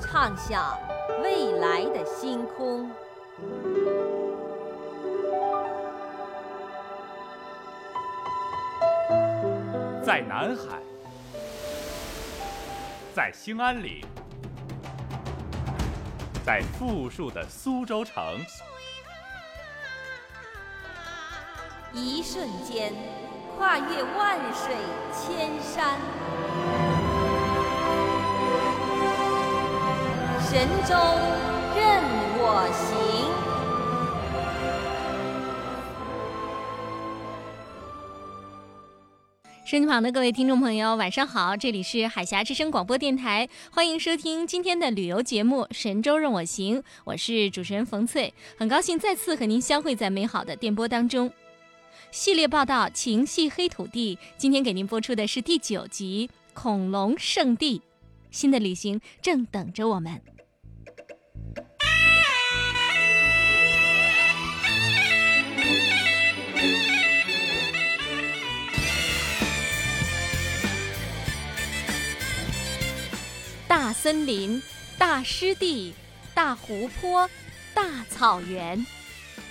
畅想未来的星空。在南海，在兴安岭。在富庶的苏州城，一瞬间跨越万水千山，神州任我行。身旁的各位听众朋友，晚上好！这里是海峡之声广播电台，欢迎收听今天的旅游节目《神州任我行》，我是主持人冯翠，很高兴再次和您相会在美好的电波当中。系列报道《情系黑土地》，今天给您播出的是第九集《恐龙圣地》，新的旅行正等着我们。大森林、大湿地、大湖泊、大草原，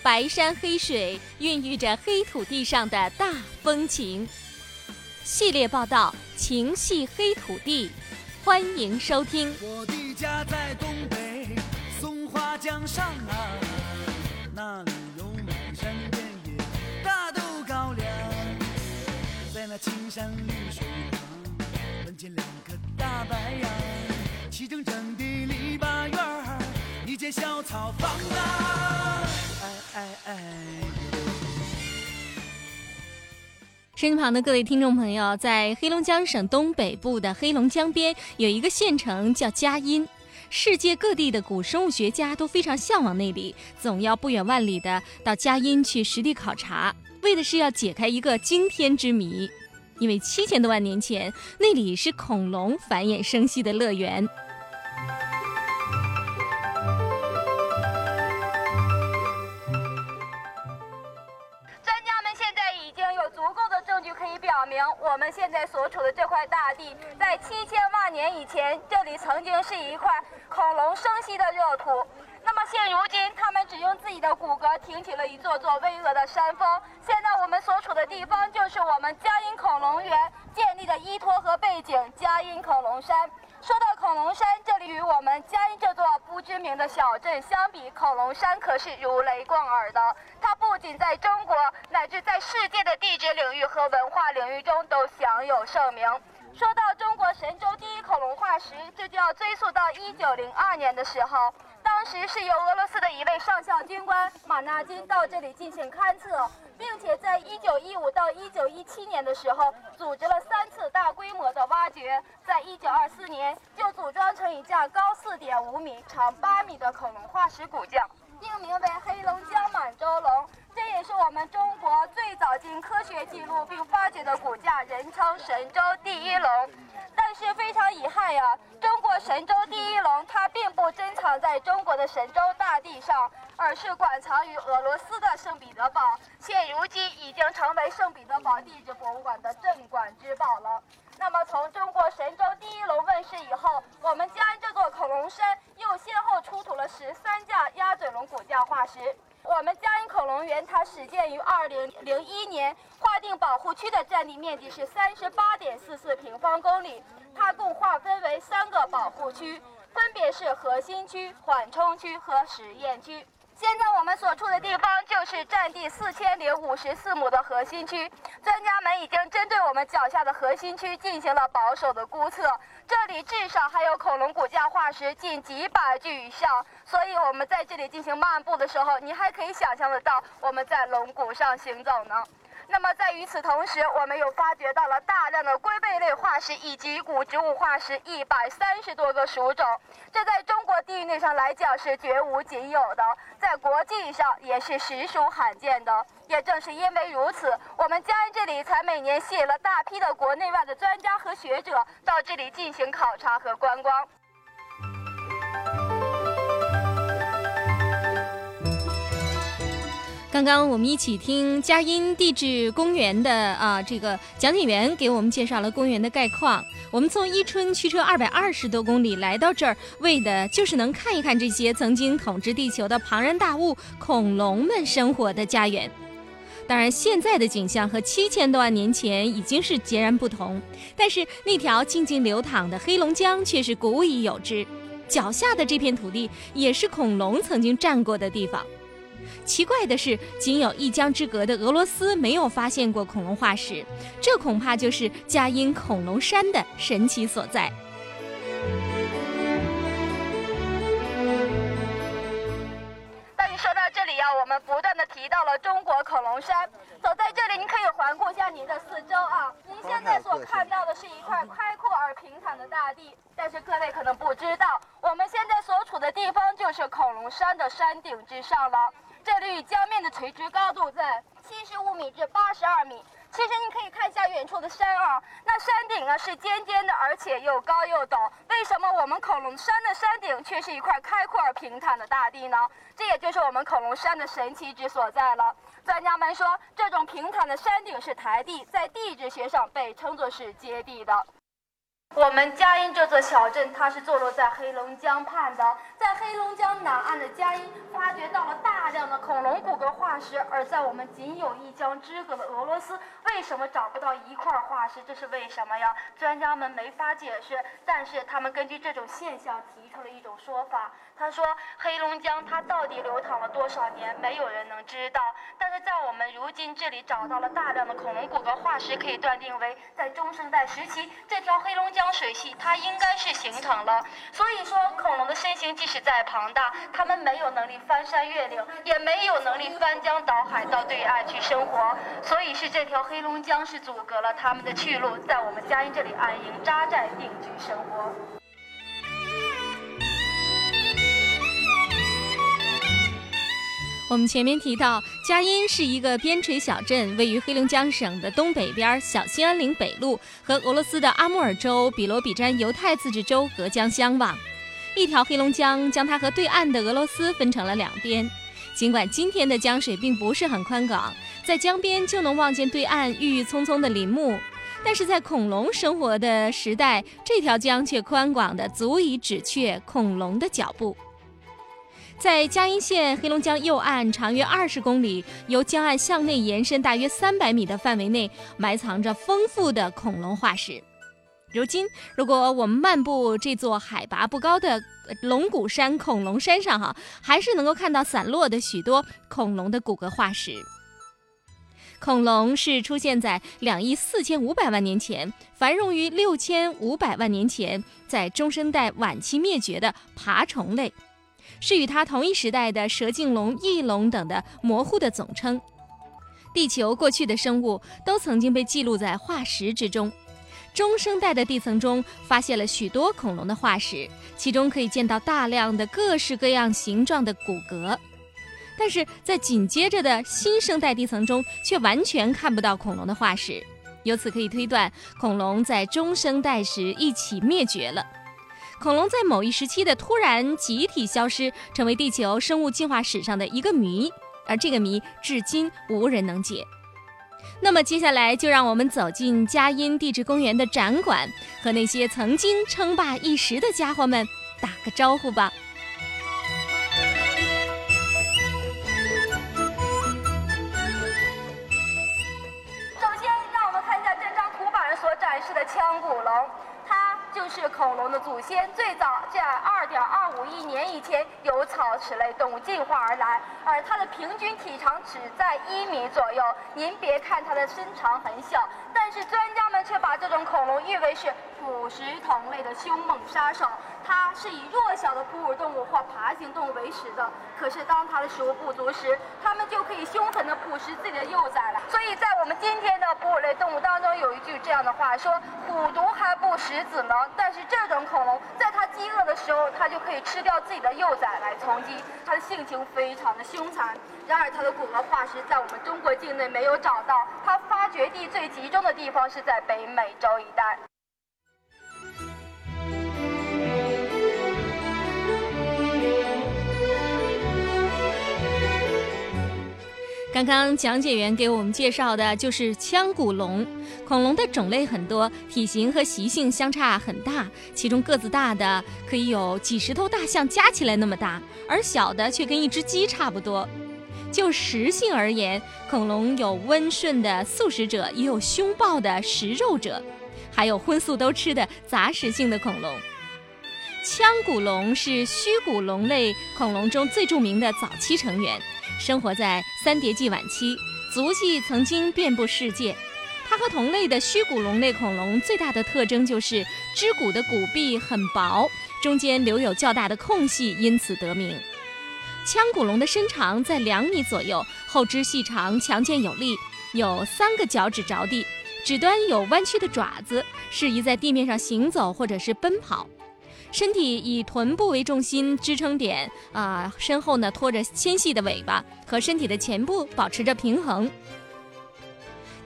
白山黑水孕育着黑土地上的大风情。系列报道《情系黑土地》，欢迎收听。我的家在东北松花江上啊，那里有满山遍野大豆高粱，在那青山绿水旁，门前两棵大白杨。整整的篱笆院，一间小草房啊！哎哎哎！身旁的。各位听众朋友，在黑龙江省东北部的黑龙江边有一个县城叫佳音，世界各地的古生物学家都非常向往那里，总要不远万里的到佳音去实地考察，为的是要解开一个惊天之谜。因为七千多万年前，那里是恐龙繁衍生息的乐园。我们现在所处的这块大地，在七千万年以前，这里曾经是一块恐龙生息的热土。那么现如今，他们只用自己的骨骼挺起了一座座巍峨的山峰。现在我们所处的地方，就是我们佳音恐龙园建立的依托和背景——佳音恐龙山。说到恐龙山，这里与我们江阴这座不知名的小镇相比，恐龙山可是如雷贯耳的。它不仅在中国，乃至在世界的地质领域和文化领域中都享有盛名。说到中国神州第一恐龙化石，这就要追溯到一九零二年的时候。当时是由俄罗斯的一位上校军官马纳金到这里进行勘测，并且在1915到1917年的时候，组织了三次大规模的挖掘，在1924年就组装成一架高4.5米、长8米的恐龙化石骨架，命名为黑龙江满洲龙。这也是我们中国最早经科学记录并发掘的骨架，人称神州第一龙。但是非常遗憾呀，中国神州第一龙它并不珍藏在中国的神州大地上，而是馆藏于俄罗斯的圣彼得堡。现如今已经成为圣彼得堡地质博物馆的镇馆之宝了。那么从中国神州第一龙问世以后，我们嘉安这座恐龙山又先后出土了十三架鸭嘴龙骨架化石。我们江阴恐龙园它始建于二零零一年，划定保护区的占地面积是三十八点四四平方公里，它共划分为三个保护区，分别是核心区、缓冲区和实验区。现在我们所处的地方就是占地四千零五十四亩的核心区，专家们已经针对我们脚下的核心区进行了保守的估测，这里至少还有恐龙骨架化石近几百具以上，所以我们在这里进行漫步的时候，你还可以想象得到我们在龙骨上行走呢。那么在与此同时，我们又发掘到了大量的龟背类化石以及古植物化石一百三十多个属种，这在中国地域内上来讲是绝无仅有的，在国际上也是实属罕见的。也正是因为如此，我们嘉义这里才每年吸引了大批的国内外的专家和学者到这里进行考察和观光。刚刚我们一起听佳音地质公园的啊这个讲解员给我们介绍了公园的概况。我们从伊春驱车二百二十多公里来到这儿，为的就是能看一看这些曾经统治地球的庞然大物——恐龙们生活的家园。当然，现在的景象和七千多万年前已经是截然不同，但是那条静静流淌的黑龙江却是古已有之。脚下的这片土地也是恐龙曾经站过的地方。奇怪的是，仅有一江之隔的俄罗斯没有发现过恐龙化石，这恐怕就是嘉荫恐龙山的神奇所在。但是说到这里呀，我们不断的提到了中国恐龙山。走在这里，您可以环顾一下您的四周啊。您现在所看到的是一块开阔而平坦的大地，但是各位可能不知道，我们现在所处的地方就是恐龙山的山顶之上了。这里与江面的垂直高度在七十五米至八十二米。其实你可以看一下远处的山啊，那山顶啊是尖尖的，而且又高又陡。为什么我们恐龙山的山顶却是一块开阔而平坦的大地呢？这也就是我们恐龙山的神奇之所在了。专家们说，这种平坦的山顶是台地，在地质学上被称作是阶地的。我们嘉音这座小镇，它是坐落在黑龙江畔的，在黑龙江南岸的嘉音发掘到了大量的恐龙骨骼化石，而在我们仅有一江之隔的俄罗斯，为什么找不到一块化石？这是为什么呀？专家们没法解释，但是他们根据这种现象提出了一种说法。他说，黑龙江它到底流淌了多少年，没有人能知道。但是在我们如今这里找到了大量的恐龙骨骼化石，可以断定为在中生代时期，这条黑龙江江水系它应该是形成了。所以说，恐龙的身形即使再庞大，它们没有能力翻山越岭，也没有能力翻江倒海到对岸去生活。所以是这条黑龙江是阻隔了它们的去路，在我们嘉音这里安营扎寨定居生活。我们前面提到，佳音是一个边陲小镇，位于黑龙江省的东北边，小兴安岭北路和俄罗斯的阿穆尔州、比罗比詹犹太自治州隔江相望。一条黑龙江将它和对岸的俄罗斯分成了两边。尽管今天的江水并不是很宽广，在江边就能望见对岸郁郁葱葱的林木，但是在恐龙生活的时代，这条江却宽广的足以止却恐龙的脚步。在嘉荫县黑龙江右岸长约二十公里，由江岸向内延伸大约三百米的范围内，埋藏着丰富的恐龙化石。如今，如果我们漫步这座海拔不高的龙骨山恐龙山上，哈，还是能够看到散落的许多恐龙的骨骼化石。恐龙是出现在两亿四千五百万年前，繁荣于六千五百万年前，在中生代晚期灭绝的爬虫类。是与它同一时代的蛇颈龙、翼龙等的模糊的总称。地球过去的生物都曾经被记录在化石之中。中生代的地层中发现了许多恐龙的化石，其中可以见到大量的各式各样形状的骨骼。但是在紧接着的新生代地层中，却完全看不到恐龙的化石。由此可以推断，恐龙在中生代时一起灭绝了。恐龙在某一时期的突然集体消失，成为地球生物进化史上的一个谜，而这个谜至今无人能解。那么接下来就让我们走进嘉荫地质公园的展馆，和那些曾经称霸一时的家伙们打个招呼吧。首先，让我们看一下这张图板所展示的腔骨龙。就是恐龙的祖先，最早在二点二五亿年以前由草食类动物进化而来，而它的平均体长只在一米左右。您别看它的身长很小，但是专家们却把这种恐龙誉为是捕食同类的凶猛杀手。它是以弱小的哺乳动物或爬行动物为食的。可是当它的食物不足时，它们就可以凶狠地捕食自己的幼崽了。所以在我们今天的哺乳类动物当中，有一句这样的话说：“虎毒还不食子呢。”但是这种恐龙在它饥饿的时候，它就可以吃掉自己的幼崽来充饥，它的性情非常的凶残。然而它的骨骼化石在我们中国境内没有找到，它发掘地最集中的地方是在北美洲一带。刚刚讲解员给我们介绍的就是腔骨龙。恐龙的种类很多，体型和习性相差很大。其中个子大的可以有几十头大象加起来那么大，而小的却跟一只鸡差不多。就食性而言，恐龙有温顺的素食者，也有凶暴的食肉者，还有荤素都吃的杂食性的恐龙。腔骨龙是须骨龙类恐龙中最著名的早期成员。生活在三叠纪晚期，足迹曾经遍布世界。它和同类的虚骨龙类恐龙最大的特征就是肢骨的骨壁很薄，中间留有较大的空隙，因此得名。腔骨龙的身长在两米左右，后肢细长、强健有力，有三个脚趾着地，指端有弯曲的爪子，适宜在地面上行走或者是奔跑。身体以臀部为重心支撑点，啊，身后呢拖着纤细的尾巴，和身体的前部保持着平衡。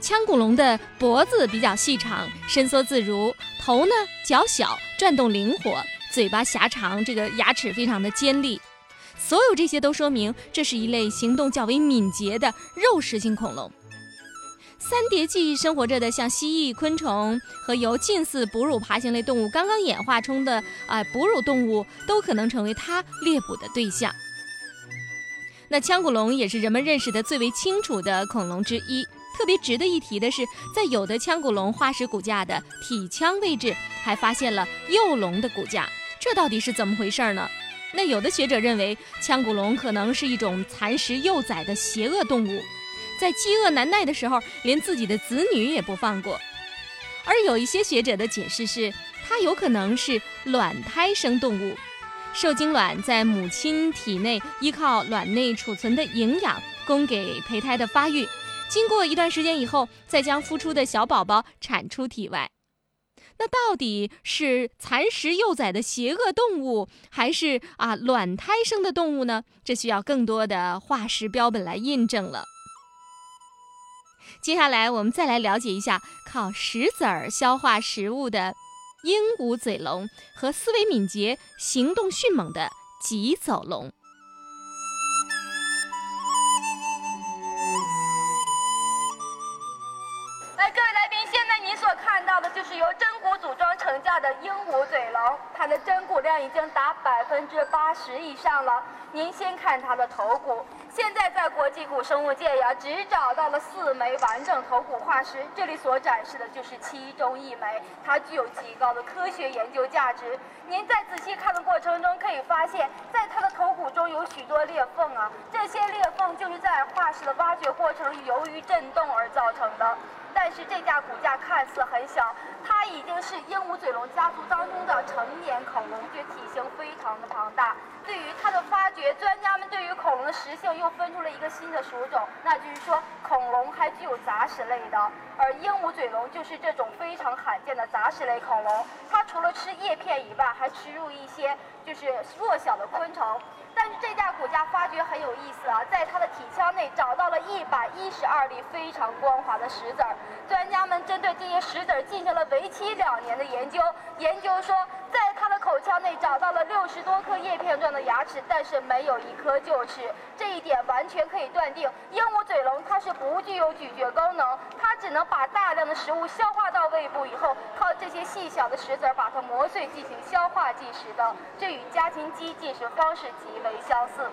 腔骨龙的脖子比较细长，伸缩自如；头呢较小，转动灵活；嘴巴狭长，这个牙齿非常的尖利。所有这些都说明这是一类行动较为敏捷的肉食性恐龙。三叠纪生活着的像蜥蜴、昆虫和由近似哺乳爬行类动物刚刚演化出的啊哺乳动物，都可能成为它猎捕的对象。那腔骨龙也是人们认识的最为清楚的恐龙之一。特别值得一提的是，在有的腔骨龙化石骨架的体腔位置，还发现了幼龙的骨架。这到底是怎么回事呢？那有的学者认为，腔骨龙可能是一种蚕食幼崽的邪恶动物。在饥饿难耐的时候，连自己的子女也不放过。而有一些学者的解释是，它有可能是卵胎生动物，受精卵在母亲体内依靠卵内储存的营养供给胚胎的发育，经过一段时间以后，再将孵出的小宝宝产出体外。那到底是蚕食幼崽的邪恶动物，还是啊卵胎生的动物呢？这需要更多的化石标本来印证了。接下来，我们再来了解一下靠石子儿消化食物的鹦鹉嘴龙和思维敏捷、行动迅猛的棘走龙。组装成架的鹦鹉嘴龙，它的真骨量已经达百分之八十以上了。您先看它的头骨。现在在国际古生物界呀，只找到了四枚完整头骨化石，这里所展示的就是其中一枚，它具有极高的科学研究价值。您在仔细看的过程中，可以发现，在它的头骨中有许多裂缝啊，这些裂缝就是在化石的挖掘过程由于震动而造成的。但是这架骨架看似很小，它已经是鹦鹉嘴龙家族当中的成年恐龙，却体型非常的庞大。对于它的发掘，专家们对于恐龙的食性又分出了一个新的属种，那就是说恐龙还具有杂食类的，而鹦鹉嘴龙就是这种非常罕见的杂食类恐龙。它除了吃叶片以外，还吃入一些就是弱小的昆虫。但是这架骨架发掘很有意思啊，在它的体腔内找到了一百一十二粒非常光滑的石子儿。专家们针对这些石子儿进行了为期两年的研究，研究说，在它的口腔内找到了六十多颗叶片状的牙齿，但是没有一颗臼齿。一点完全可以断定，鹦鹉嘴龙它是不具有咀嚼功能，它只能把大量的食物消化到胃部以后，靠这些细小的石子儿把它磨碎进行消化进食的。这与家禽鸡进食方式极为相似。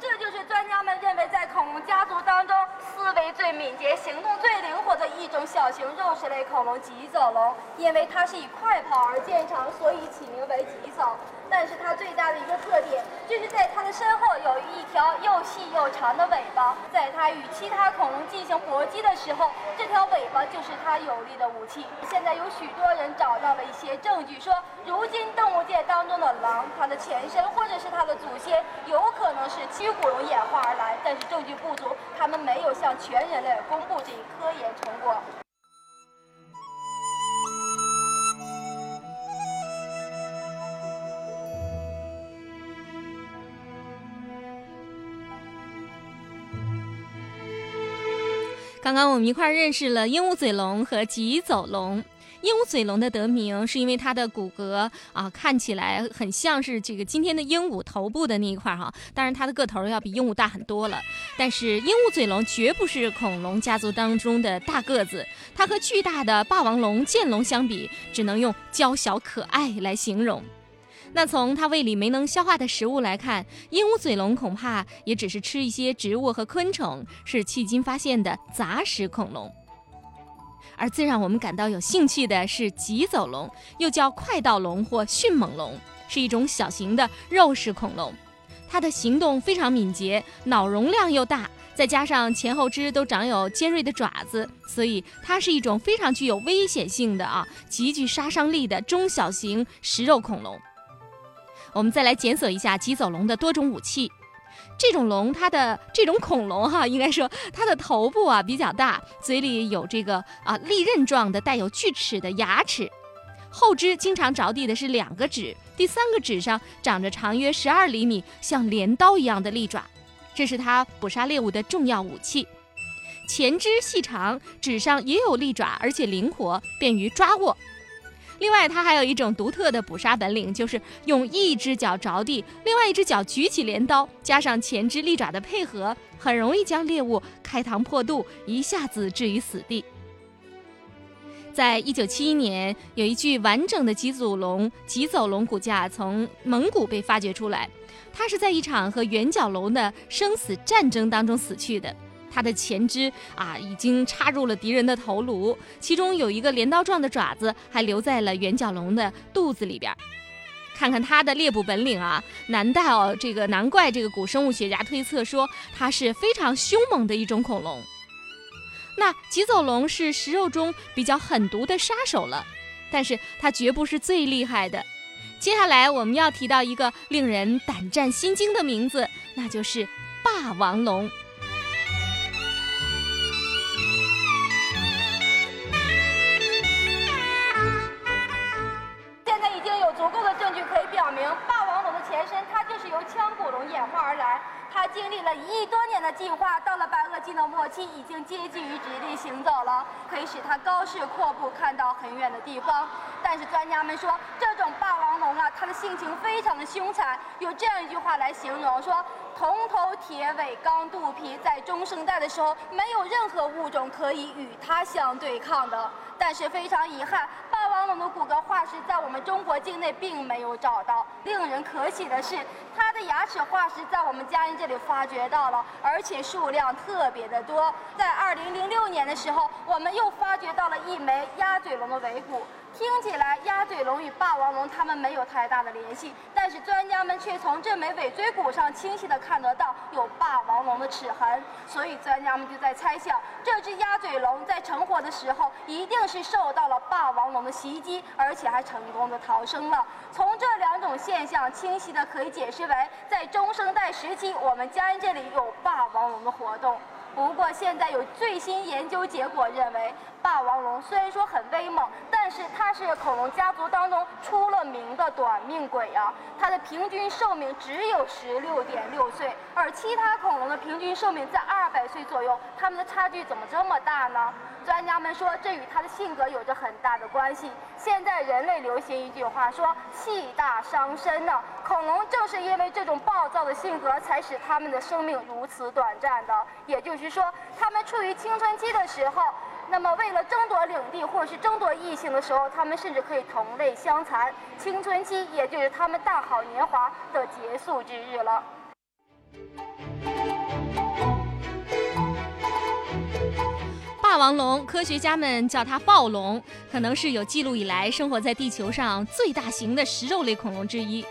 这就是专家们认为在恐龙家族当中思维最敏捷、行动最灵活的一种小型肉食类恐龙——棘走龙。因为它是以快跑而见长，所以起名为棘走。但是它最大的一个特点就是在它的身后有一条又细又长的尾巴，在它与其他恐龙进行搏击的时候，这条尾巴就是它有力的武器。现在有许多人找到了一些证据，说如今动物界当中的狼，它的前身或者是它的祖先有可能是屈古龙演化而来，但是证据不足，他们没有向全人类公布这一科研成果。刚刚我们一块儿认识了鹦鹉嘴龙和棘走龙。鹦鹉嘴龙的得名是因为它的骨骼啊看起来很像是这个今天的鹦鹉头部的那一块哈，当然它的个头要比鹦鹉大很多了。但是鹦鹉嘴龙绝不是恐龙家族当中的大个子，它和巨大的霸王龙、剑龙相比，只能用娇小可爱来形容。那从它胃里没能消化的食物来看，鹦鹉嘴龙恐怕也只是吃一些植物和昆虫，是迄今发现的杂食恐龙。而最让我们感到有兴趣的是棘走龙，又叫快盗龙或迅猛龙，是一种小型的肉食恐龙。它的行动非常敏捷，脑容量又大，再加上前后肢都长有尖锐的爪子，所以它是一种非常具有危险性的啊，极具杀伤力的中小型食肉恐龙。我们再来检索一下棘走龙的多种武器。这种龙，它的这种恐龙哈，应该说它的头部啊比较大，嘴里有这个啊利刃状的带有锯齿的牙齿，后肢经常着地的是两个趾，第三个趾上长着长约十二厘米像镰刀一样的利爪，这是它捕杀猎物的重要武器。前肢细长，趾上也有利爪，而且灵活，便于抓握。另外，它还有一种独特的捕杀本领，就是用一只脚着地，另外一只脚举起镰刀，加上前肢利爪的配合，很容易将猎物开膛破肚，一下子置于死地。在一九七一年，有一具完整的棘足龙、棘走龙骨架从蒙古被发掘出来，它是在一场和圆角龙的生死战争当中死去的。它的前肢啊，已经插入了敌人的头颅，其中有一个镰刀状的爪子还留在了圆角龙的肚子里边。看看它的猎捕本领啊，难道这个难怪这个古生物学家推测说它是非常凶猛的一种恐龙。那棘走龙是食肉中比较狠毒的杀手了，但是它绝不是最厉害的。接下来我们要提到一个令人胆战心惊的名字，那就是霸王龙。演化而来，它经历了一亿多年的进化，到了白垩纪的末期，已经接近于直立行走了，可以使它高视阔步，看到很远的地方。但是专家们说，这种霸王龙啊，它的性情非常的凶残，有这样一句话来形容说：铜头铁尾钢肚皮，在中生代的时候，没有任何物种可以与它相对抗的。但是非常遗憾，霸王龙的骨骼化石在我们中国境内并没有找到。令人可喜的是，它的牙齿化石在我们家人这里发掘到了，而且数量特别的多。在2006年的时候，我们又发掘到了一枚鸭嘴龙的尾骨。听起来鸭嘴龙与霸王龙它们没有太大的联系，但是专家们却从这枚尾椎骨上清晰地看得到有霸王龙的齿痕，所以专家们就在猜想，这只鸭嘴龙在成活的时候一定是受到了霸王龙的袭击，而且还成功的逃生了。从这两种现象清晰的可以解释为，在中生代时期，我们江阴这里有霸王龙的活动。不过现在有最新研究结果认为，霸王龙虽然说很威猛，但是它是恐龙家族当中出了名的短命鬼啊！它的平均寿命只有十六点六岁，而其他恐龙的平均寿命在二百岁左右，它们的差距怎么这么大呢？专家们说，这与它的性格有着很大的关系。现在人类流行一句话说：“气大伤身”呢。恐龙正是因为这种暴躁的性格，才使它们的生命如此短暂的。也就是说，它们处于青春期的时候，那么为了争夺领地或者是争夺异性的时候，它们甚至可以同类相残。青春期也就是它们大好年华的结束之日了。霸王龙，科学家们叫它暴龙，可能是有记录以来生活在地球上最大型的食肉类恐龙之一。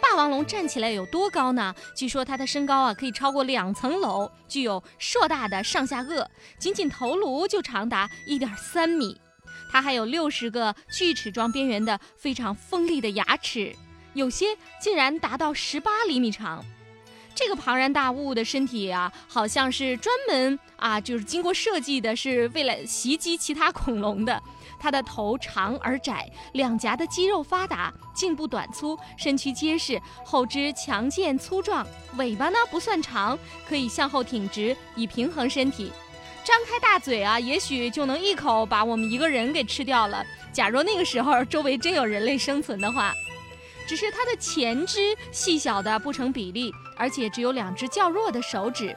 霸王龙站起来有多高呢？据说它的身高啊可以超过两层楼，具有硕大的上下颚，仅仅头颅就长达一点三米。它还有六十个锯齿状边缘的非常锋利的牙齿，有些竟然达到十八厘米长。这个庞然大物的身体啊，好像是专门啊，就是经过设计的，是为了袭击其他恐龙的。它的头长而窄，两颊的肌肉发达，颈部短粗，身躯结实，后肢强健粗壮。尾巴呢不算长，可以向后挺直，以平衡身体。张开大嘴啊，也许就能一口把我们一个人给吃掉了。假如那个时候周围真有人类生存的话。只是它的前肢细小的不成比例，而且只有两只较弱的手指，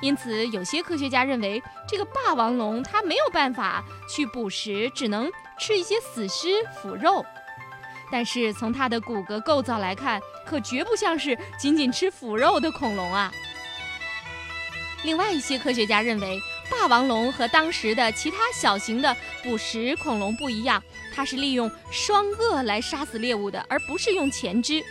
因此有些科学家认为这个霸王龙它没有办法去捕食，只能吃一些死尸腐肉。但是从它的骨骼构造来看，可绝不像是仅仅吃腐肉的恐龙啊。另外一些科学家认为。霸王龙和当时的其他小型的捕食恐龙不一样，它是利用双颚来杀死猎物的，而不是用前肢。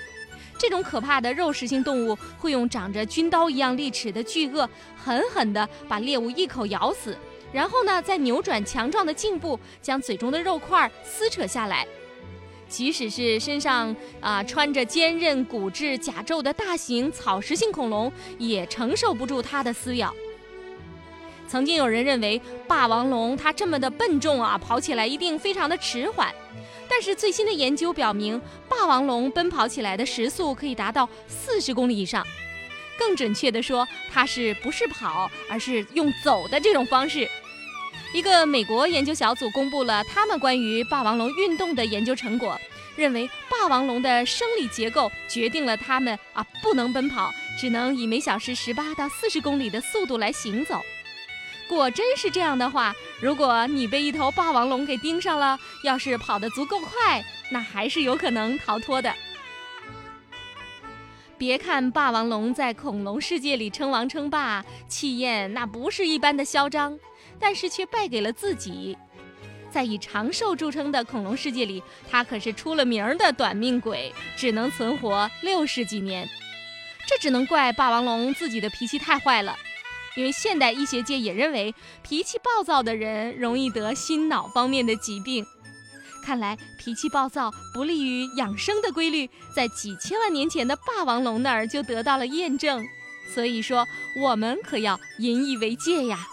这种可怕的肉食性动物会用长着军刀一样利齿的巨颚狠狠地把猎物一口咬死，然后呢，再扭转强壮的颈部，将嘴中的肉块撕扯下来。即使是身上啊穿着坚韧骨质甲胄的大型草食性恐龙，也承受不住它的撕咬。曾经有人认为霸王龙它这么的笨重啊，跑起来一定非常的迟缓。但是最新的研究表明，霸王龙奔跑起来的时速可以达到四十公里以上。更准确的说，它是不是跑，而是用走的这种方式。一个美国研究小组公布了他们关于霸王龙运动的研究成果，认为霸王龙的生理结构决定了它们啊不能奔跑，只能以每小时十八到四十公里的速度来行走。果真是这样的话，如果你被一头霸王龙给盯上了，要是跑得足够快，那还是有可能逃脱的。别看霸王龙在恐龙世界里称王称霸，气焰那不是一般的嚣张，但是却败给了自己。在以长寿著称的恐龙世界里，它可是出了名的短命鬼，只能存活六十几年。这只能怪霸王龙自己的脾气太坏了。因为现代医学界也认为，脾气暴躁的人容易得心脑方面的疾病。看来脾气暴躁不利于养生的规律，在几千万年前的霸王龙那儿就得到了验证。所以说，我们可要引以为戒呀。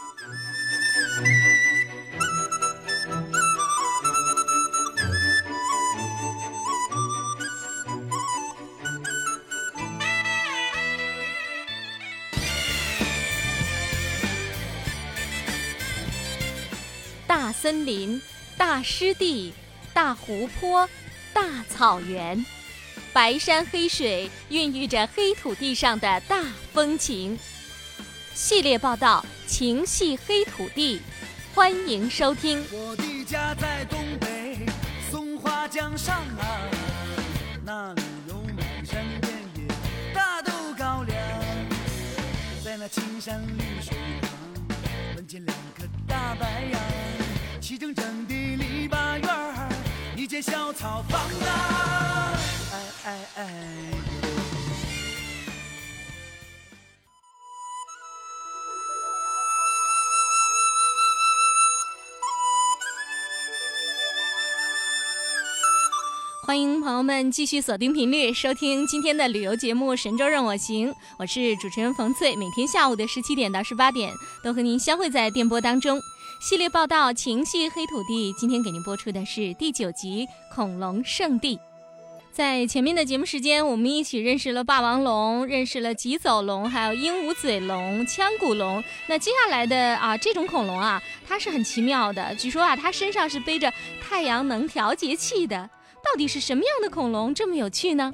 森林、大湿地、大湖泊、大草原，白山黑水孕育着黑土地上的大风情。系列报道《情系黑土地》，欢迎收听。我的家在东北松花江上啊，那里有满山遍野大豆高粱，在那青山绿水旁，门前两棵大白杨。齐整整的篱笆院儿，一间小草房啊，哎哎哎！欢迎朋友们继续锁定频率，收听今天的旅游节目《神州任我行》，我是主持人冯翠，每天下午的十七点到十八点，都和您相会在电波当中。系列报道《情系黑土地》，今天给您播出的是第九集《恐龙圣地》。在前面的节目时间，我们一起认识了霸王龙，认识了棘走龙，还有鹦鹉嘴龙、腔骨龙。那接下来的啊，这种恐龙啊，它是很奇妙的。据说啊，它身上是背着太阳能调节器的。到底是什么样的恐龙这么有趣呢？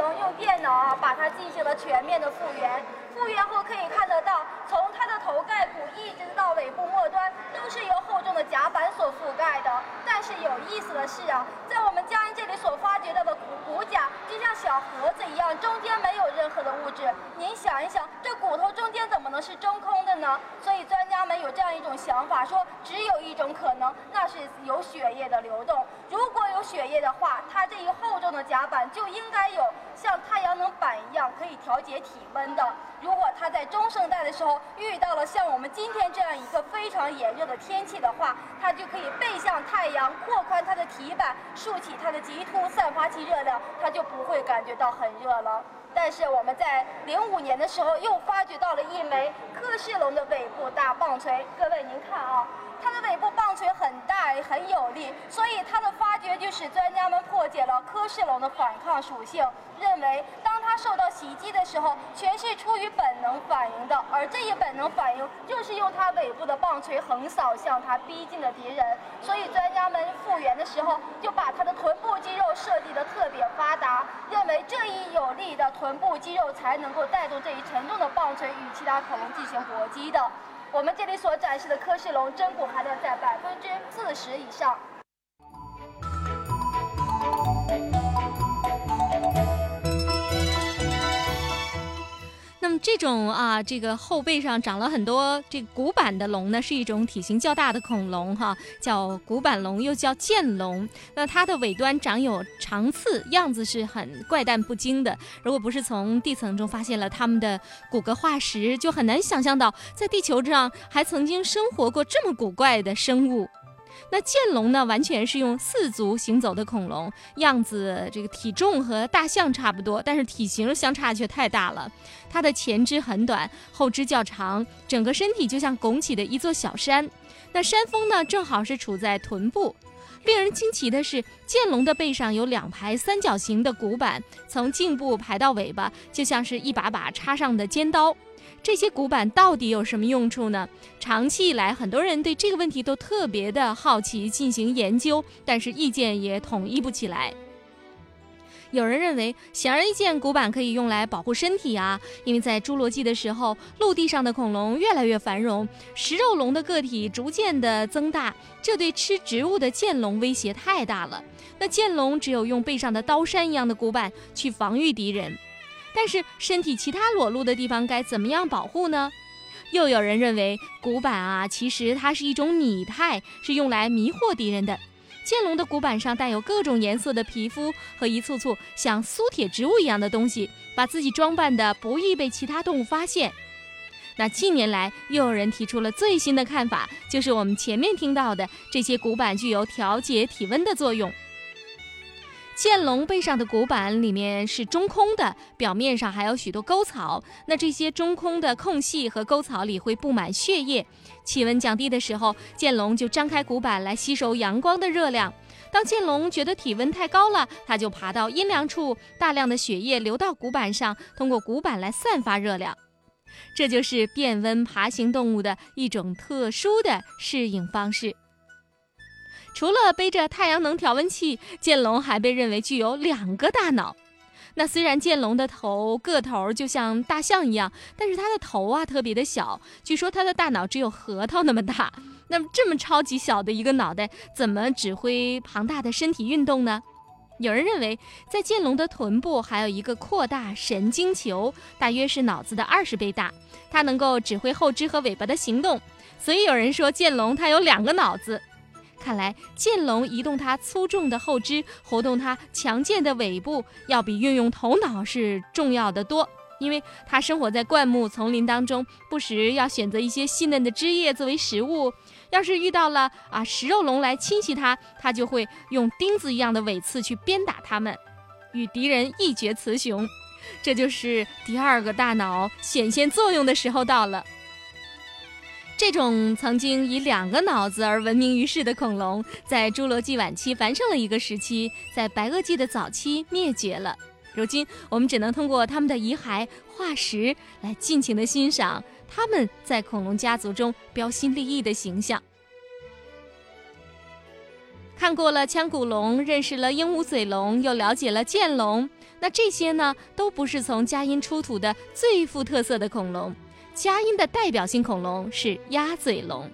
能用电脑啊，把它进行了全面的复原。复原后可以看得到，从它的头盖骨一直到尾部末端，都是由厚重的甲板所覆盖的。但是有意思的是啊，在我们江阴这里所发掘到的骨骨甲，就像小盒子一样，中间没有任何的物质。您想一想，这骨头中间怎么能是中空的呢？所以专家们有这样一种想法，说只有一种可能，那是有血液的流动。如果有血液的话，它这一厚重的甲板就应该有像太阳能板一样可以调节体温的。如果它在中生代的时候遇到了像我们今天这样一个非常炎热的天气的话，它就可以背向太阳，扩宽它的体板，竖起它的棘突，散发其热量，它就不会感觉到很热了。但是我们在零五年的时候又发掘到了一枚科氏龙的尾部大棒槌，各位您看啊。它的尾部棒槌很大，也很有力，所以它的发掘就使专家们破解了科氏龙的反抗属性，认为当它受到袭击的时候，全是出于本能反应的，而这一本能反应就是用它尾部的棒槌横扫向它逼近的敌人。所以专家们复原的时候，就把它的臀部肌肉设计得特别发达，认为这一有力的臀部肌肉才能够带动这一沉重的棒槌与其他恐龙进行搏击的。我们这里所展示的科氏龙真骨含量在百分之四十以上。这种啊，这个后背上长了很多这古板的龙呢，是一种体型较大的恐龙哈，叫骨板龙，又叫剑龙。那它的尾端长有长刺，样子是很怪诞不经的。如果不是从地层中发现了它们的骨骼化石，就很难想象到在地球上还曾经生活过这么古怪的生物。那剑龙呢，完全是用四足行走的恐龙，样子这个体重和大象差不多，但是体型相差却太大了。它的前肢很短，后肢较长，整个身体就像拱起的一座小山。那山峰呢，正好是处在臀部。令人惊奇的是，剑龙的背上有两排三角形的骨板，从颈部排到尾巴，就像是一把把插上的尖刀。这些骨板到底有什么用处呢？长期以来，很多人对这个问题都特别的好奇，进行研究，但是意见也统一不起来。有人认为，显而易见，骨板可以用来保护身体啊，因为在侏罗纪的时候，陆地上的恐龙越来越繁荣，食肉龙的个体逐渐的增大，这对吃植物的剑龙威胁太大了。那剑龙只有用背上的刀山一样的骨板去防御敌人。但是身体其他裸露的地方该怎么样保护呢？又有人认为骨板啊，其实它是一种拟态，是用来迷惑敌人的。剑龙的骨板上带有各种颜色的皮肤和一簇簇像苏铁植物一样的东西，把自己装扮的不易被其他动物发现。那近年来又有人提出了最新的看法，就是我们前面听到的这些骨板具有调节体温的作用。剑龙背上的骨板里面是中空的，表面上还有许多沟槽。那这些中空的空隙和沟槽里会布满血液。气温降低的时候，剑龙就张开骨板来吸收阳光的热量。当剑龙觉得体温太高了，它就爬到阴凉处，大量的血液流到骨板上，通过骨板来散发热量。这就是变温爬行动物的一种特殊的适应方式。除了背着太阳能调温器，剑龙还被认为具有两个大脑。那虽然剑龙的头个头就像大象一样，但是它的头啊特别的小。据说它的大脑只有核桃那么大。那么这么超级小的一个脑袋，怎么指挥庞大的身体运动呢？有人认为，在剑龙的臀部还有一个扩大神经球，大约是脑子的二十倍大，它能够指挥后肢和尾巴的行动。所以有人说剑龙它有两个脑子。看来，剑龙移动它粗重的后肢，活动它强健的尾部，要比运用头脑是重要的多。因为它生活在灌木丛林当中，不时要选择一些细嫩的枝叶作为食物。要是遇到了啊食肉龙来侵袭它，它就会用钉子一样的尾刺去鞭打它们，与敌人一决雌雄。这就是第二个大脑显现作用的时候到了。这种曾经以两个脑子而闻名于世的恐龙，在侏罗纪晚期繁盛了一个时期，在白垩纪的早期灭绝了。如今，我们只能通过他们的遗骸化石来尽情的欣赏他们在恐龙家族中标新立异的形象。看过了腔骨龙，认识了鹦鹉嘴龙，又了解了剑龙，那这些呢，都不是从佳音出土的最富特色的恐龙。佳音的代表性恐龙是鸭嘴龙，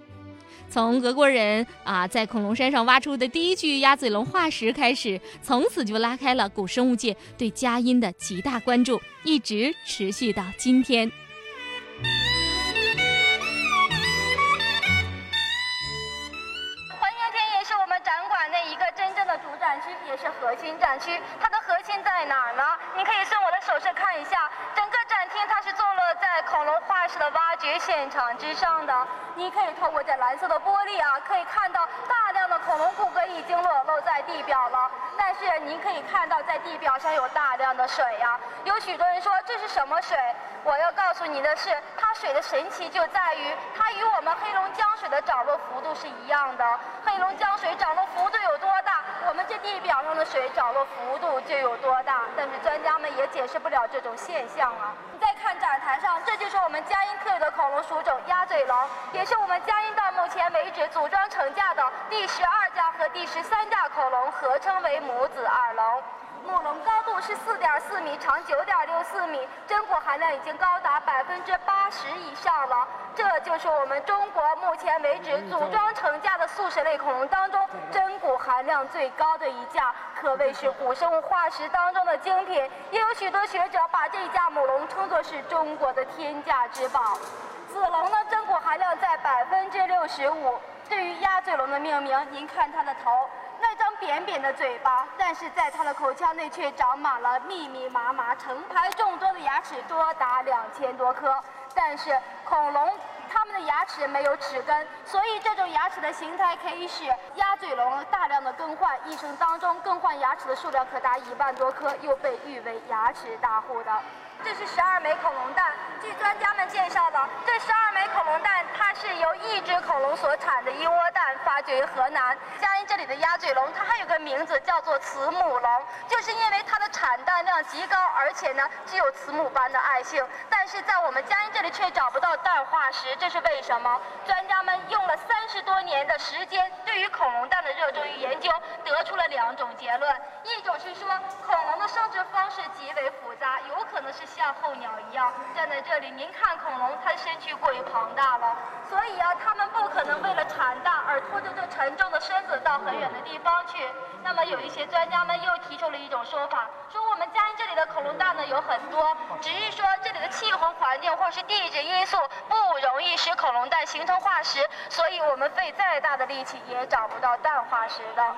从俄国人啊在恐龙山上挖出的第一具鸭嘴龙化石开始，从此就拉开了古生物界对佳音的极大关注，一直持续到今天。天也是我们展馆内一个真正的主展区，也是核心展区。它的核心在哪儿呢？你可以伸我的手势看一下，整个展厅它是做了。在恐龙化石的挖掘现场之上的。你可以透过这蓝色的玻璃啊，可以看到大量的恐龙骨骼已经裸露在地表了。但是您可以看到，在地表上有大量的水呀。有许多人说这是什么水？我要告诉你的是，它水的神奇就在于，它与我们黑龙江水的涨落幅度是一样的。黑龙江水涨落幅度有多大，我们这地表上的水涨落幅度就有多大。但是专家们也解释不了这种现象啊。看展台上，这就是我们佳音特有的恐龙属种鸭嘴龙，也是我们佳音到目前为止组装成架的第十二架和第十三架恐龙，合称为母子二龙。母龙高度是四点四米，长九点六四米，真骨含量已经高达百分之八十以上了。这就是我们中国目前为止组装成架的素食类恐龙当中真骨含量最高的一架，可谓是古生物化石当中的精品。也有许多学者把这架母龙称作是中国的天价之宝。子龙呢，真骨含量在百分之六十五。对于鸭嘴龙的命名，您看它的头。那张扁扁的嘴巴，但是在它的口腔内却长满了密密麻麻、成排众多的牙齿，多达两千多颗。但是恐龙它们的牙齿没有齿根，所以这种牙齿的形态可以使鸭嘴龙大量的更换，一生当中更换牙齿的数量可达一万多颗，又被誉为牙齿大户的。这是十二枚恐龙蛋。据专家们介绍的，这十恐龙蛋，它是由一只恐龙所产的一窝蛋发掘于河南嘉阴这里的鸭嘴龙。它还有个名字叫做慈母龙，就是因为它的产蛋量极高，而且呢具有慈母般的爱性。但是在我们嘉阴这里却找不到蛋化石，这是为什么？专家们用了三十多年的时间，对于恐龙蛋的热衷与研究，得出了两种结论：一种是说恐龙的生殖方式极为复杂，有可能是。像候鸟一样站在这里，您看恐龙，它的身躯过于庞庞大了，所以啊，他们不可能为了产蛋而拖着这沉重的身子到很远的地方去。那么有一些专家们又提出了一种说法，说我们嘉义这里的恐龙蛋呢有很多，只是说这里的气候环境或是地质因素不容易使恐龙蛋形成化石，所以我们费再大的力气也找不到蛋化石的。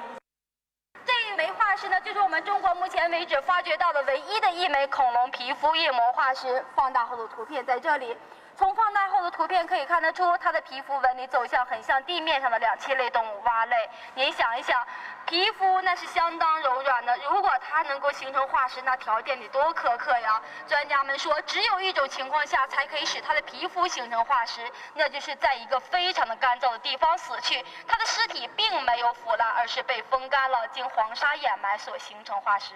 这一枚化石呢，就是我们中国目前为止发掘到的唯一的一枚恐龙皮肤叶膜化石。放大后的图片在这里。从放大后的图片可以看得出，它的皮肤纹理走向很像地面上的两栖类动物蛙类。您想一想，皮肤那是相当柔软的，如果它能够形成化石，那条件得多苛刻呀！专家们说，只有一种情况下才可以使它的皮肤形成化石，那就是在一个非常的干燥的地方死去，它的尸体并没有腐烂，而是被风干了，经黄沙掩埋所形成化石。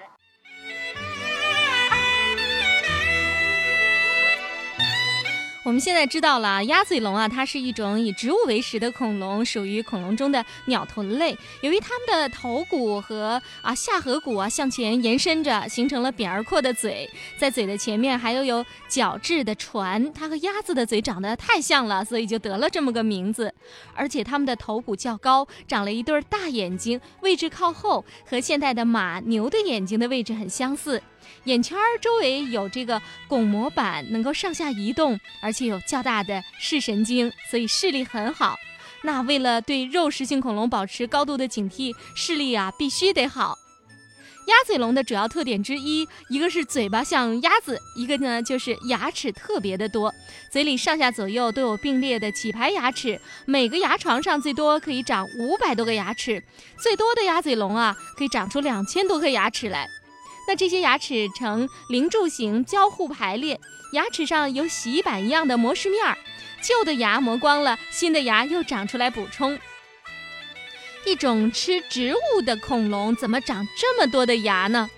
我们现在知道了，鸭嘴龙啊，它是一种以植物为食的恐龙，属于恐龙中的鸟臀类。由于它们的头骨和啊下颌骨啊向前延伸着，形成了扁而阔的嘴，在嘴的前面还有有角质的船。它和鸭子的嘴长得太像了，所以就得了这么个名字。而且它们的头骨较高，长了一对大眼睛，位置靠后，和现代的马、牛的眼睛的位置很相似。眼圈周围有这个巩膜板，能够上下移动，而且有较大的视神经，所以视力很好。那为了对肉食性恐龙保持高度的警惕，视力啊必须得好。鸭嘴龙的主要特点之一，一个是嘴巴像鸭子，一个呢就是牙齿特别的多，嘴里上下左右都有并列的几排牙齿，每个牙床上最多可以长五百多个牙齿，最多的鸭嘴龙啊可以长出两千多颗牙齿来。那这些牙齿呈零柱形交互排列，牙齿上有洗衣板一样的磨石面儿，旧的牙磨光了，新的牙又长出来补充。一种吃植物的恐龙怎么长这么多的牙呢？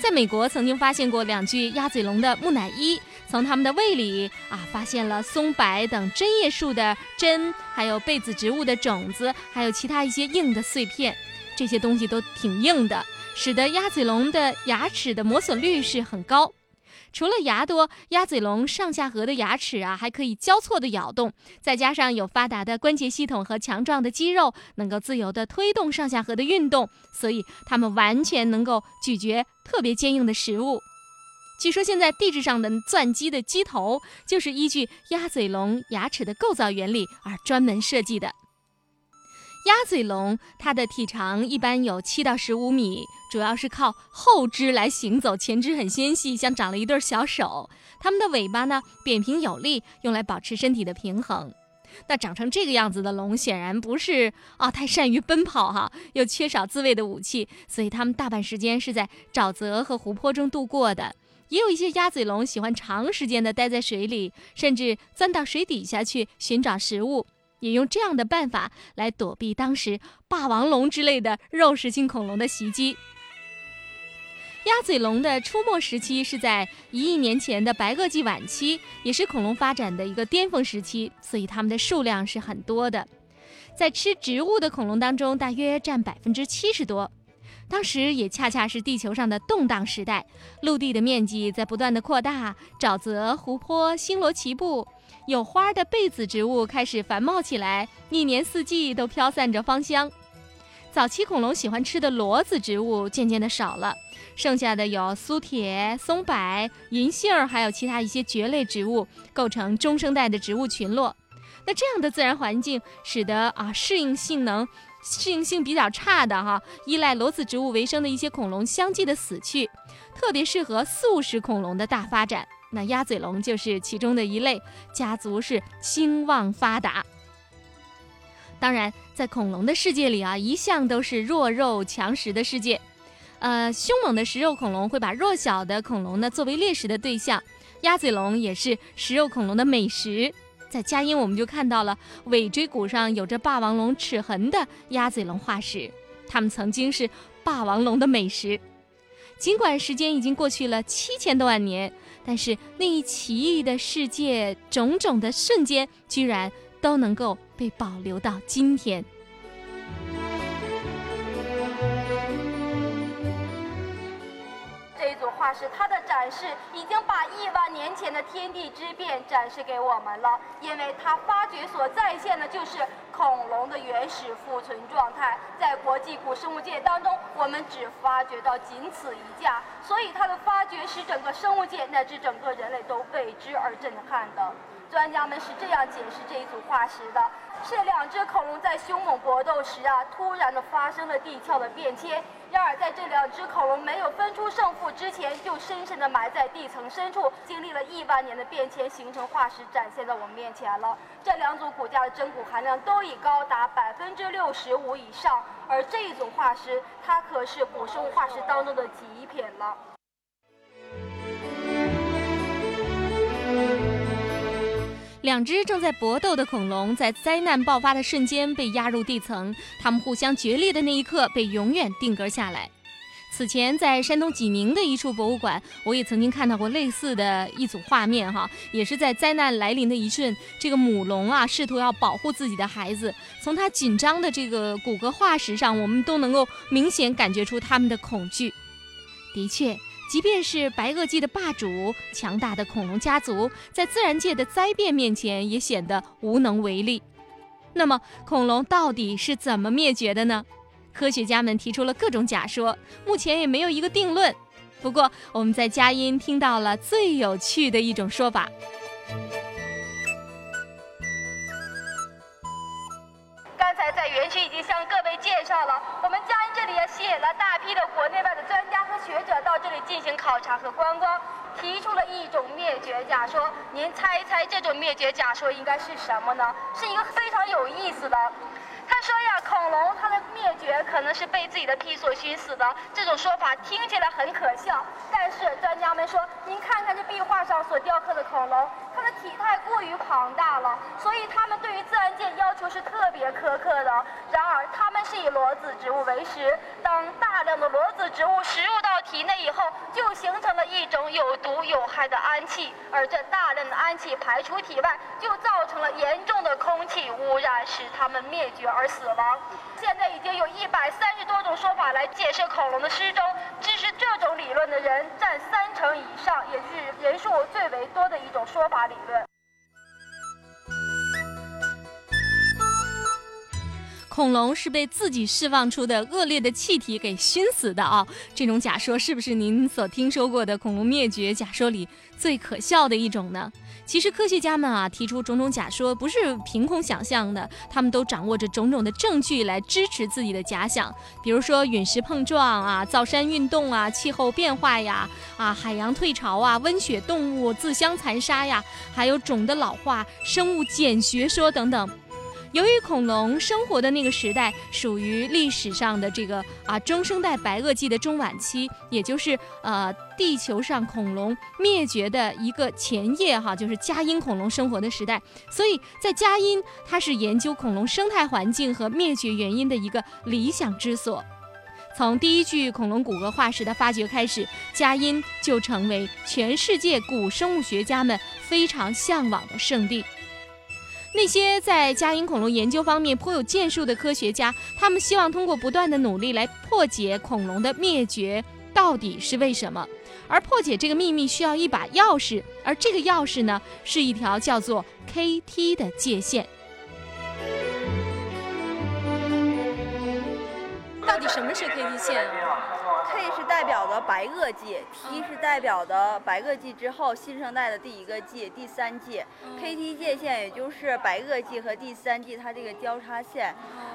在美国曾经发现过两具鸭嘴龙的木乃伊，从它们的胃里啊发现了松柏等针叶树的针，还有被子植物的种子，还有其他一些硬的碎片，这些东西都挺硬的。使得鸭嘴龙的牙齿的磨损率是很高。除了牙多，鸭嘴龙上下颌的牙齿啊还可以交错的咬动，再加上有发达的关节系统和强壮的肌肉，能够自由的推动上下颌的运动，所以它们完全能够咀嚼特别坚硬的食物。据说现在地质上的钻机的机头就是依据鸭嘴龙牙齿的构造原理而专门设计的。鸭嘴龙它的体长一般有七到十五米，主要是靠后肢来行走，前肢很纤细，像长了一对小手。它们的尾巴呢扁平有力，用来保持身体的平衡。那长成这个样子的龙，显然不是啊太善于奔跑哈，又缺少自卫的武器，所以它们大半时间是在沼泽和湖泊中度过的。也有一些鸭嘴龙喜欢长时间的待在水里，甚至钻到水底下去寻找食物，也用这样的办法来躲避当时霸王龙之类的肉食性恐龙的袭击。鸭嘴龙的出没时期是在一亿年前的白垩纪晚期，也是恐龙发展的一个巅峰时期，所以它们的数量是很多的。在吃植物的恐龙当中，大约占百分之七十多。当时也恰恰是地球上的动荡时代，陆地的面积在不断的扩大，沼泽、湖泊星罗棋布，有花的被子植物开始繁茂起来，一年四季都飘散着芳香。早期恐龙喜欢吃的裸子植物渐渐的少了，剩下的有苏铁、松柏、银杏，还有其他一些蕨类植物，构成中生代的植物群落。那这样的自然环境，使得啊适应性能。适应性比较差的哈，依赖裸子植物为生的一些恐龙相继的死去，特别适合素食恐龙的大发展。那鸭嘴龙就是其中的一类，家族是兴旺发达。当然，在恐龙的世界里啊，一向都是弱肉强食的世界。呃，凶猛的食肉恐龙会把弱小的恐龙呢作为猎食的对象，鸭嘴龙也是食肉恐龙的美食。在佳音，我们就看到了尾椎骨上有着霸王龙齿痕的鸭嘴龙化石，它们曾经是霸王龙的美食。尽管时间已经过去了七千多万年，但是那一奇异的世界种种的瞬间，居然都能够被保留到今天。这组化石，它的展示已经把亿万年前的天地之变展示给我们了，因为它发掘所再现的就是恐龙的原始复存状态。在国际古生物界当中，我们只发掘到仅此一架，所以它的发掘使整个生物界乃至整个人类都为之而震撼的。专家们是这样解释这一组化石的。是两只恐龙在凶猛搏斗时啊，突然的发生了地壳的变迁。然而在这两只恐龙没有分出胜负之前，就深深的埋在地层深处，经历了亿万年的变迁，形成化石展现在我们面前了。这两组骨架的真骨含量都已高达百分之六十五以上，而这一组化石，它可是古生物化石当中的极品了。两只正在搏斗的恐龙，在灾难爆发的瞬间被压入地层，它们互相决裂的那一刻被永远定格下来。此前，在山东济宁的一处博物馆，我也曾经看到过类似的一组画面，哈，也是在灾难来临的一瞬，这个母龙啊，试图要保护自己的孩子，从它紧张的这个骨骼化石上，我们都能够明显感觉出它们的恐惧。的确。即便是白垩纪的霸主，强大的恐龙家族，在自然界的灾变面前也显得无能为力。那么，恐龙到底是怎么灭绝的呢？科学家们提出了各种假说，目前也没有一个定论。不过，我们在佳音听到了最有趣的一种说法。在园区已经向各位介绍了，我们佳音这里也吸引了大批的国内外的专家和学者到这里进行考察和观光，提出了一种灭绝假说。您猜一猜，这种灭绝假说应该是什么呢？是一个非常有意思的。他说呀，恐龙它的灭绝可能是被自己的屁所熏死的。这种说法听起来很可笑，但是专家们说，您看看这壁画上所雕刻的恐龙，它的体态过于庞大了，所以他们对于自然界要求是特别苛刻的。然而，它们是以裸子植物为食，当大量的裸子植物食入到体内以后，就形成了一种有毒有害的氨气，而这大量的氨气排出体外，就造成了严重的空气污染，使它们灭绝。而死亡。现在已经有一百三十多种说法来解释恐龙的失踪，支持这种理论的人占三成以上，也是人数最为多的一种说法理论。恐龙是被自己释放出的恶劣的气体给熏死的啊！这种假说是不是您所听说过的恐龙灭绝假说里最可笑的一种呢？其实科学家们啊提出种种假说不是凭空想象的，他们都掌握着种种的证据来支持自己的假想。比如说陨石碰撞啊、造山运动啊、气候变化呀、啊海洋退潮啊、温血动物自相残杀呀，还有种的老化、生物简学说等等。由于恐龙生活的那个时代属于历史上的这个啊中生代白垩纪的中晚期，也就是呃地球上恐龙灭绝的一个前夜哈，就是佳音恐龙生活的时代，所以在佳音它是研究恐龙生态环境和灭绝原因的一个理想之所。从第一具恐龙骨骼化石的发掘开始，佳音就成为全世界古生物学家们非常向往的圣地。那些在佳音恐龙研究方面颇有建树的科学家，他们希望通过不断的努力来破解恐龙的灭绝到底是为什么。而破解这个秘密需要一把钥匙，而这个钥匙呢，是一条叫做 KT 的界限。到底什么是 KT 线啊？K 是代表的白垩纪，T 是代表的白垩纪之后新生代的第一个纪，第三纪。KT 界线也就是白垩纪和第三纪它这个交叉线，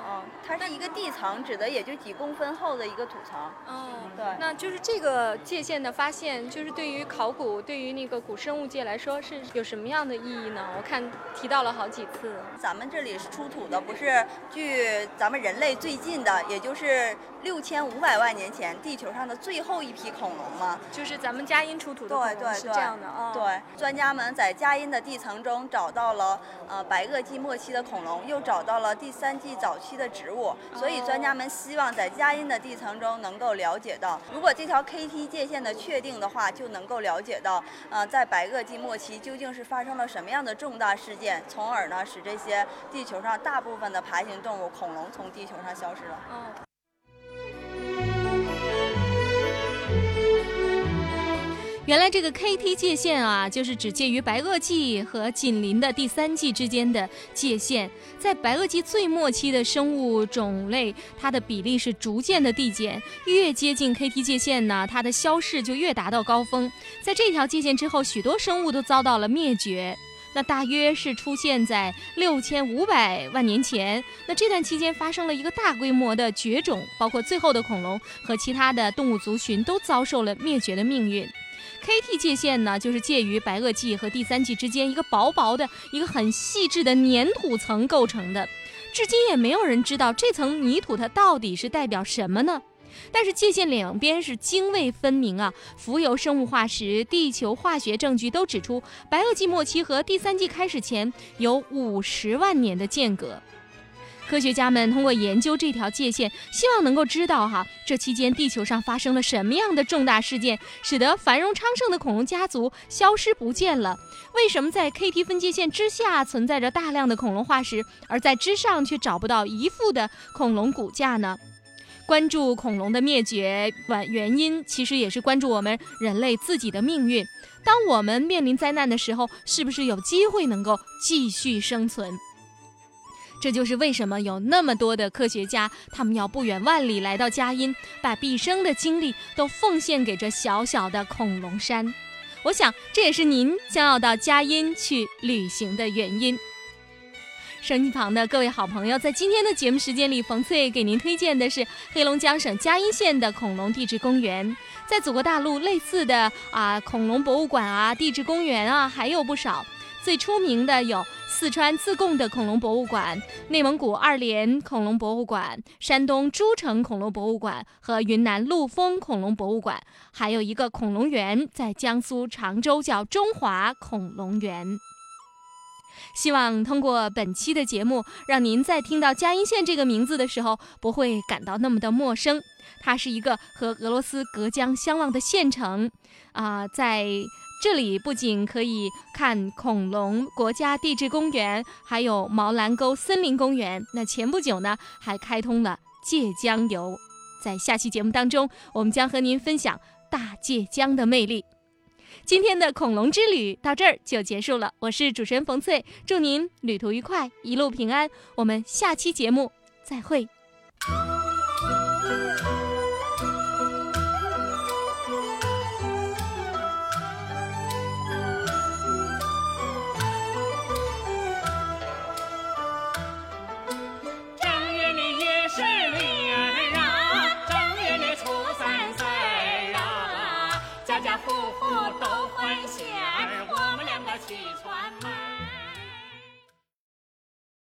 嗯，它是一个地层，指的也就几公分厚的一个土层。哦，对那就是这个界限的发现，就是对于考古、对于那个古生物界来说是有什么样的意义呢？我看提到了好几次。咱们这里是出土的，不是距咱们人类最近的，也就是六千五百万年前地球上的最后一批恐龙吗？就是咱们佳音出土的对恐龙对对，是这样的啊。对，专家们在佳音的地层中找到了呃白垩纪末期的恐龙，又找到了第三纪早期的植物，所以专家们希望在佳音的地层中能够了解到，如果这条 KT 界限的确定的话，就能够了解到，呃，在白垩纪末期究竟是发生了什么样的重大事件，从而呢使这些地球上大部分的爬行动物恐龙从地球上消失了。哦。原来这个 KT 界限啊，就是指介于白垩纪和紧邻的第三纪之间的界限。在白垩纪最末期的生物种类，它的比例是逐渐的递减，越接近 KT 界限呢，它的消逝就越达到高峰。在这条界限之后，许多生物都遭到了灭绝。那大约是出现在六千五百万年前。那这段期间发生了一个大规模的绝种，包括最后的恐龙和其他的动物族群都遭受了灭绝的命运。KT 界限呢，就是介于白垩纪和第三纪之间一个薄薄的、一个很细致的粘土层构成的。至今也没有人知道这层泥土它到底是代表什么呢？但是界限两边是泾渭分明啊！浮游生物化石、地球化学证据都指出，白垩纪末期和第三纪开始前有五十万年的间隔。科学家们通过研究这条界限，希望能够知道哈，这期间地球上发生了什么样的重大事件，使得繁荣昌盛的恐龙家族消失不见了？为什么在 KT 分界线之下存在着大量的恐龙化石，而在之上却找不到一副的恐龙骨架呢？关注恐龙的灭绝原原因，其实也是关注我们人类自己的命运。当我们面临灾难的时候，是不是有机会能够继续生存？这就是为什么有那么多的科学家，他们要不远万里来到佳音，把毕生的精力都奉献给这小小的恐龙山。我想，这也是您将要到佳音去旅行的原因。收音机旁的各位好朋友，在今天的节目时间里，冯翠给您推荐的是黑龙江省佳音县的恐龙地质公园。在祖国大陆，类似的啊恐龙博物馆啊、地质公园啊还有不少。最出名的有四川自贡的恐龙博物馆、内蒙古二连恐龙博物馆、山东诸城恐龙博物馆和云南陆丰恐龙博物馆，还有一个恐龙园在江苏常州，叫中华恐龙园。希望通过本期的节目，让您在听到佳音县这个名字的时候，不会感到那么的陌生。它是一个和俄罗斯隔江相望的县城，啊，在这里不仅可以看恐龙国家地质公园，还有毛兰沟森林公园。那前不久呢，还开通了界江游。在下期节目当中，我们将和您分享大界江的魅力。今天的恐龙之旅到这儿就结束了，我是主持人冯翠，祝您旅途愉快，一路平安，我们下期节目再会。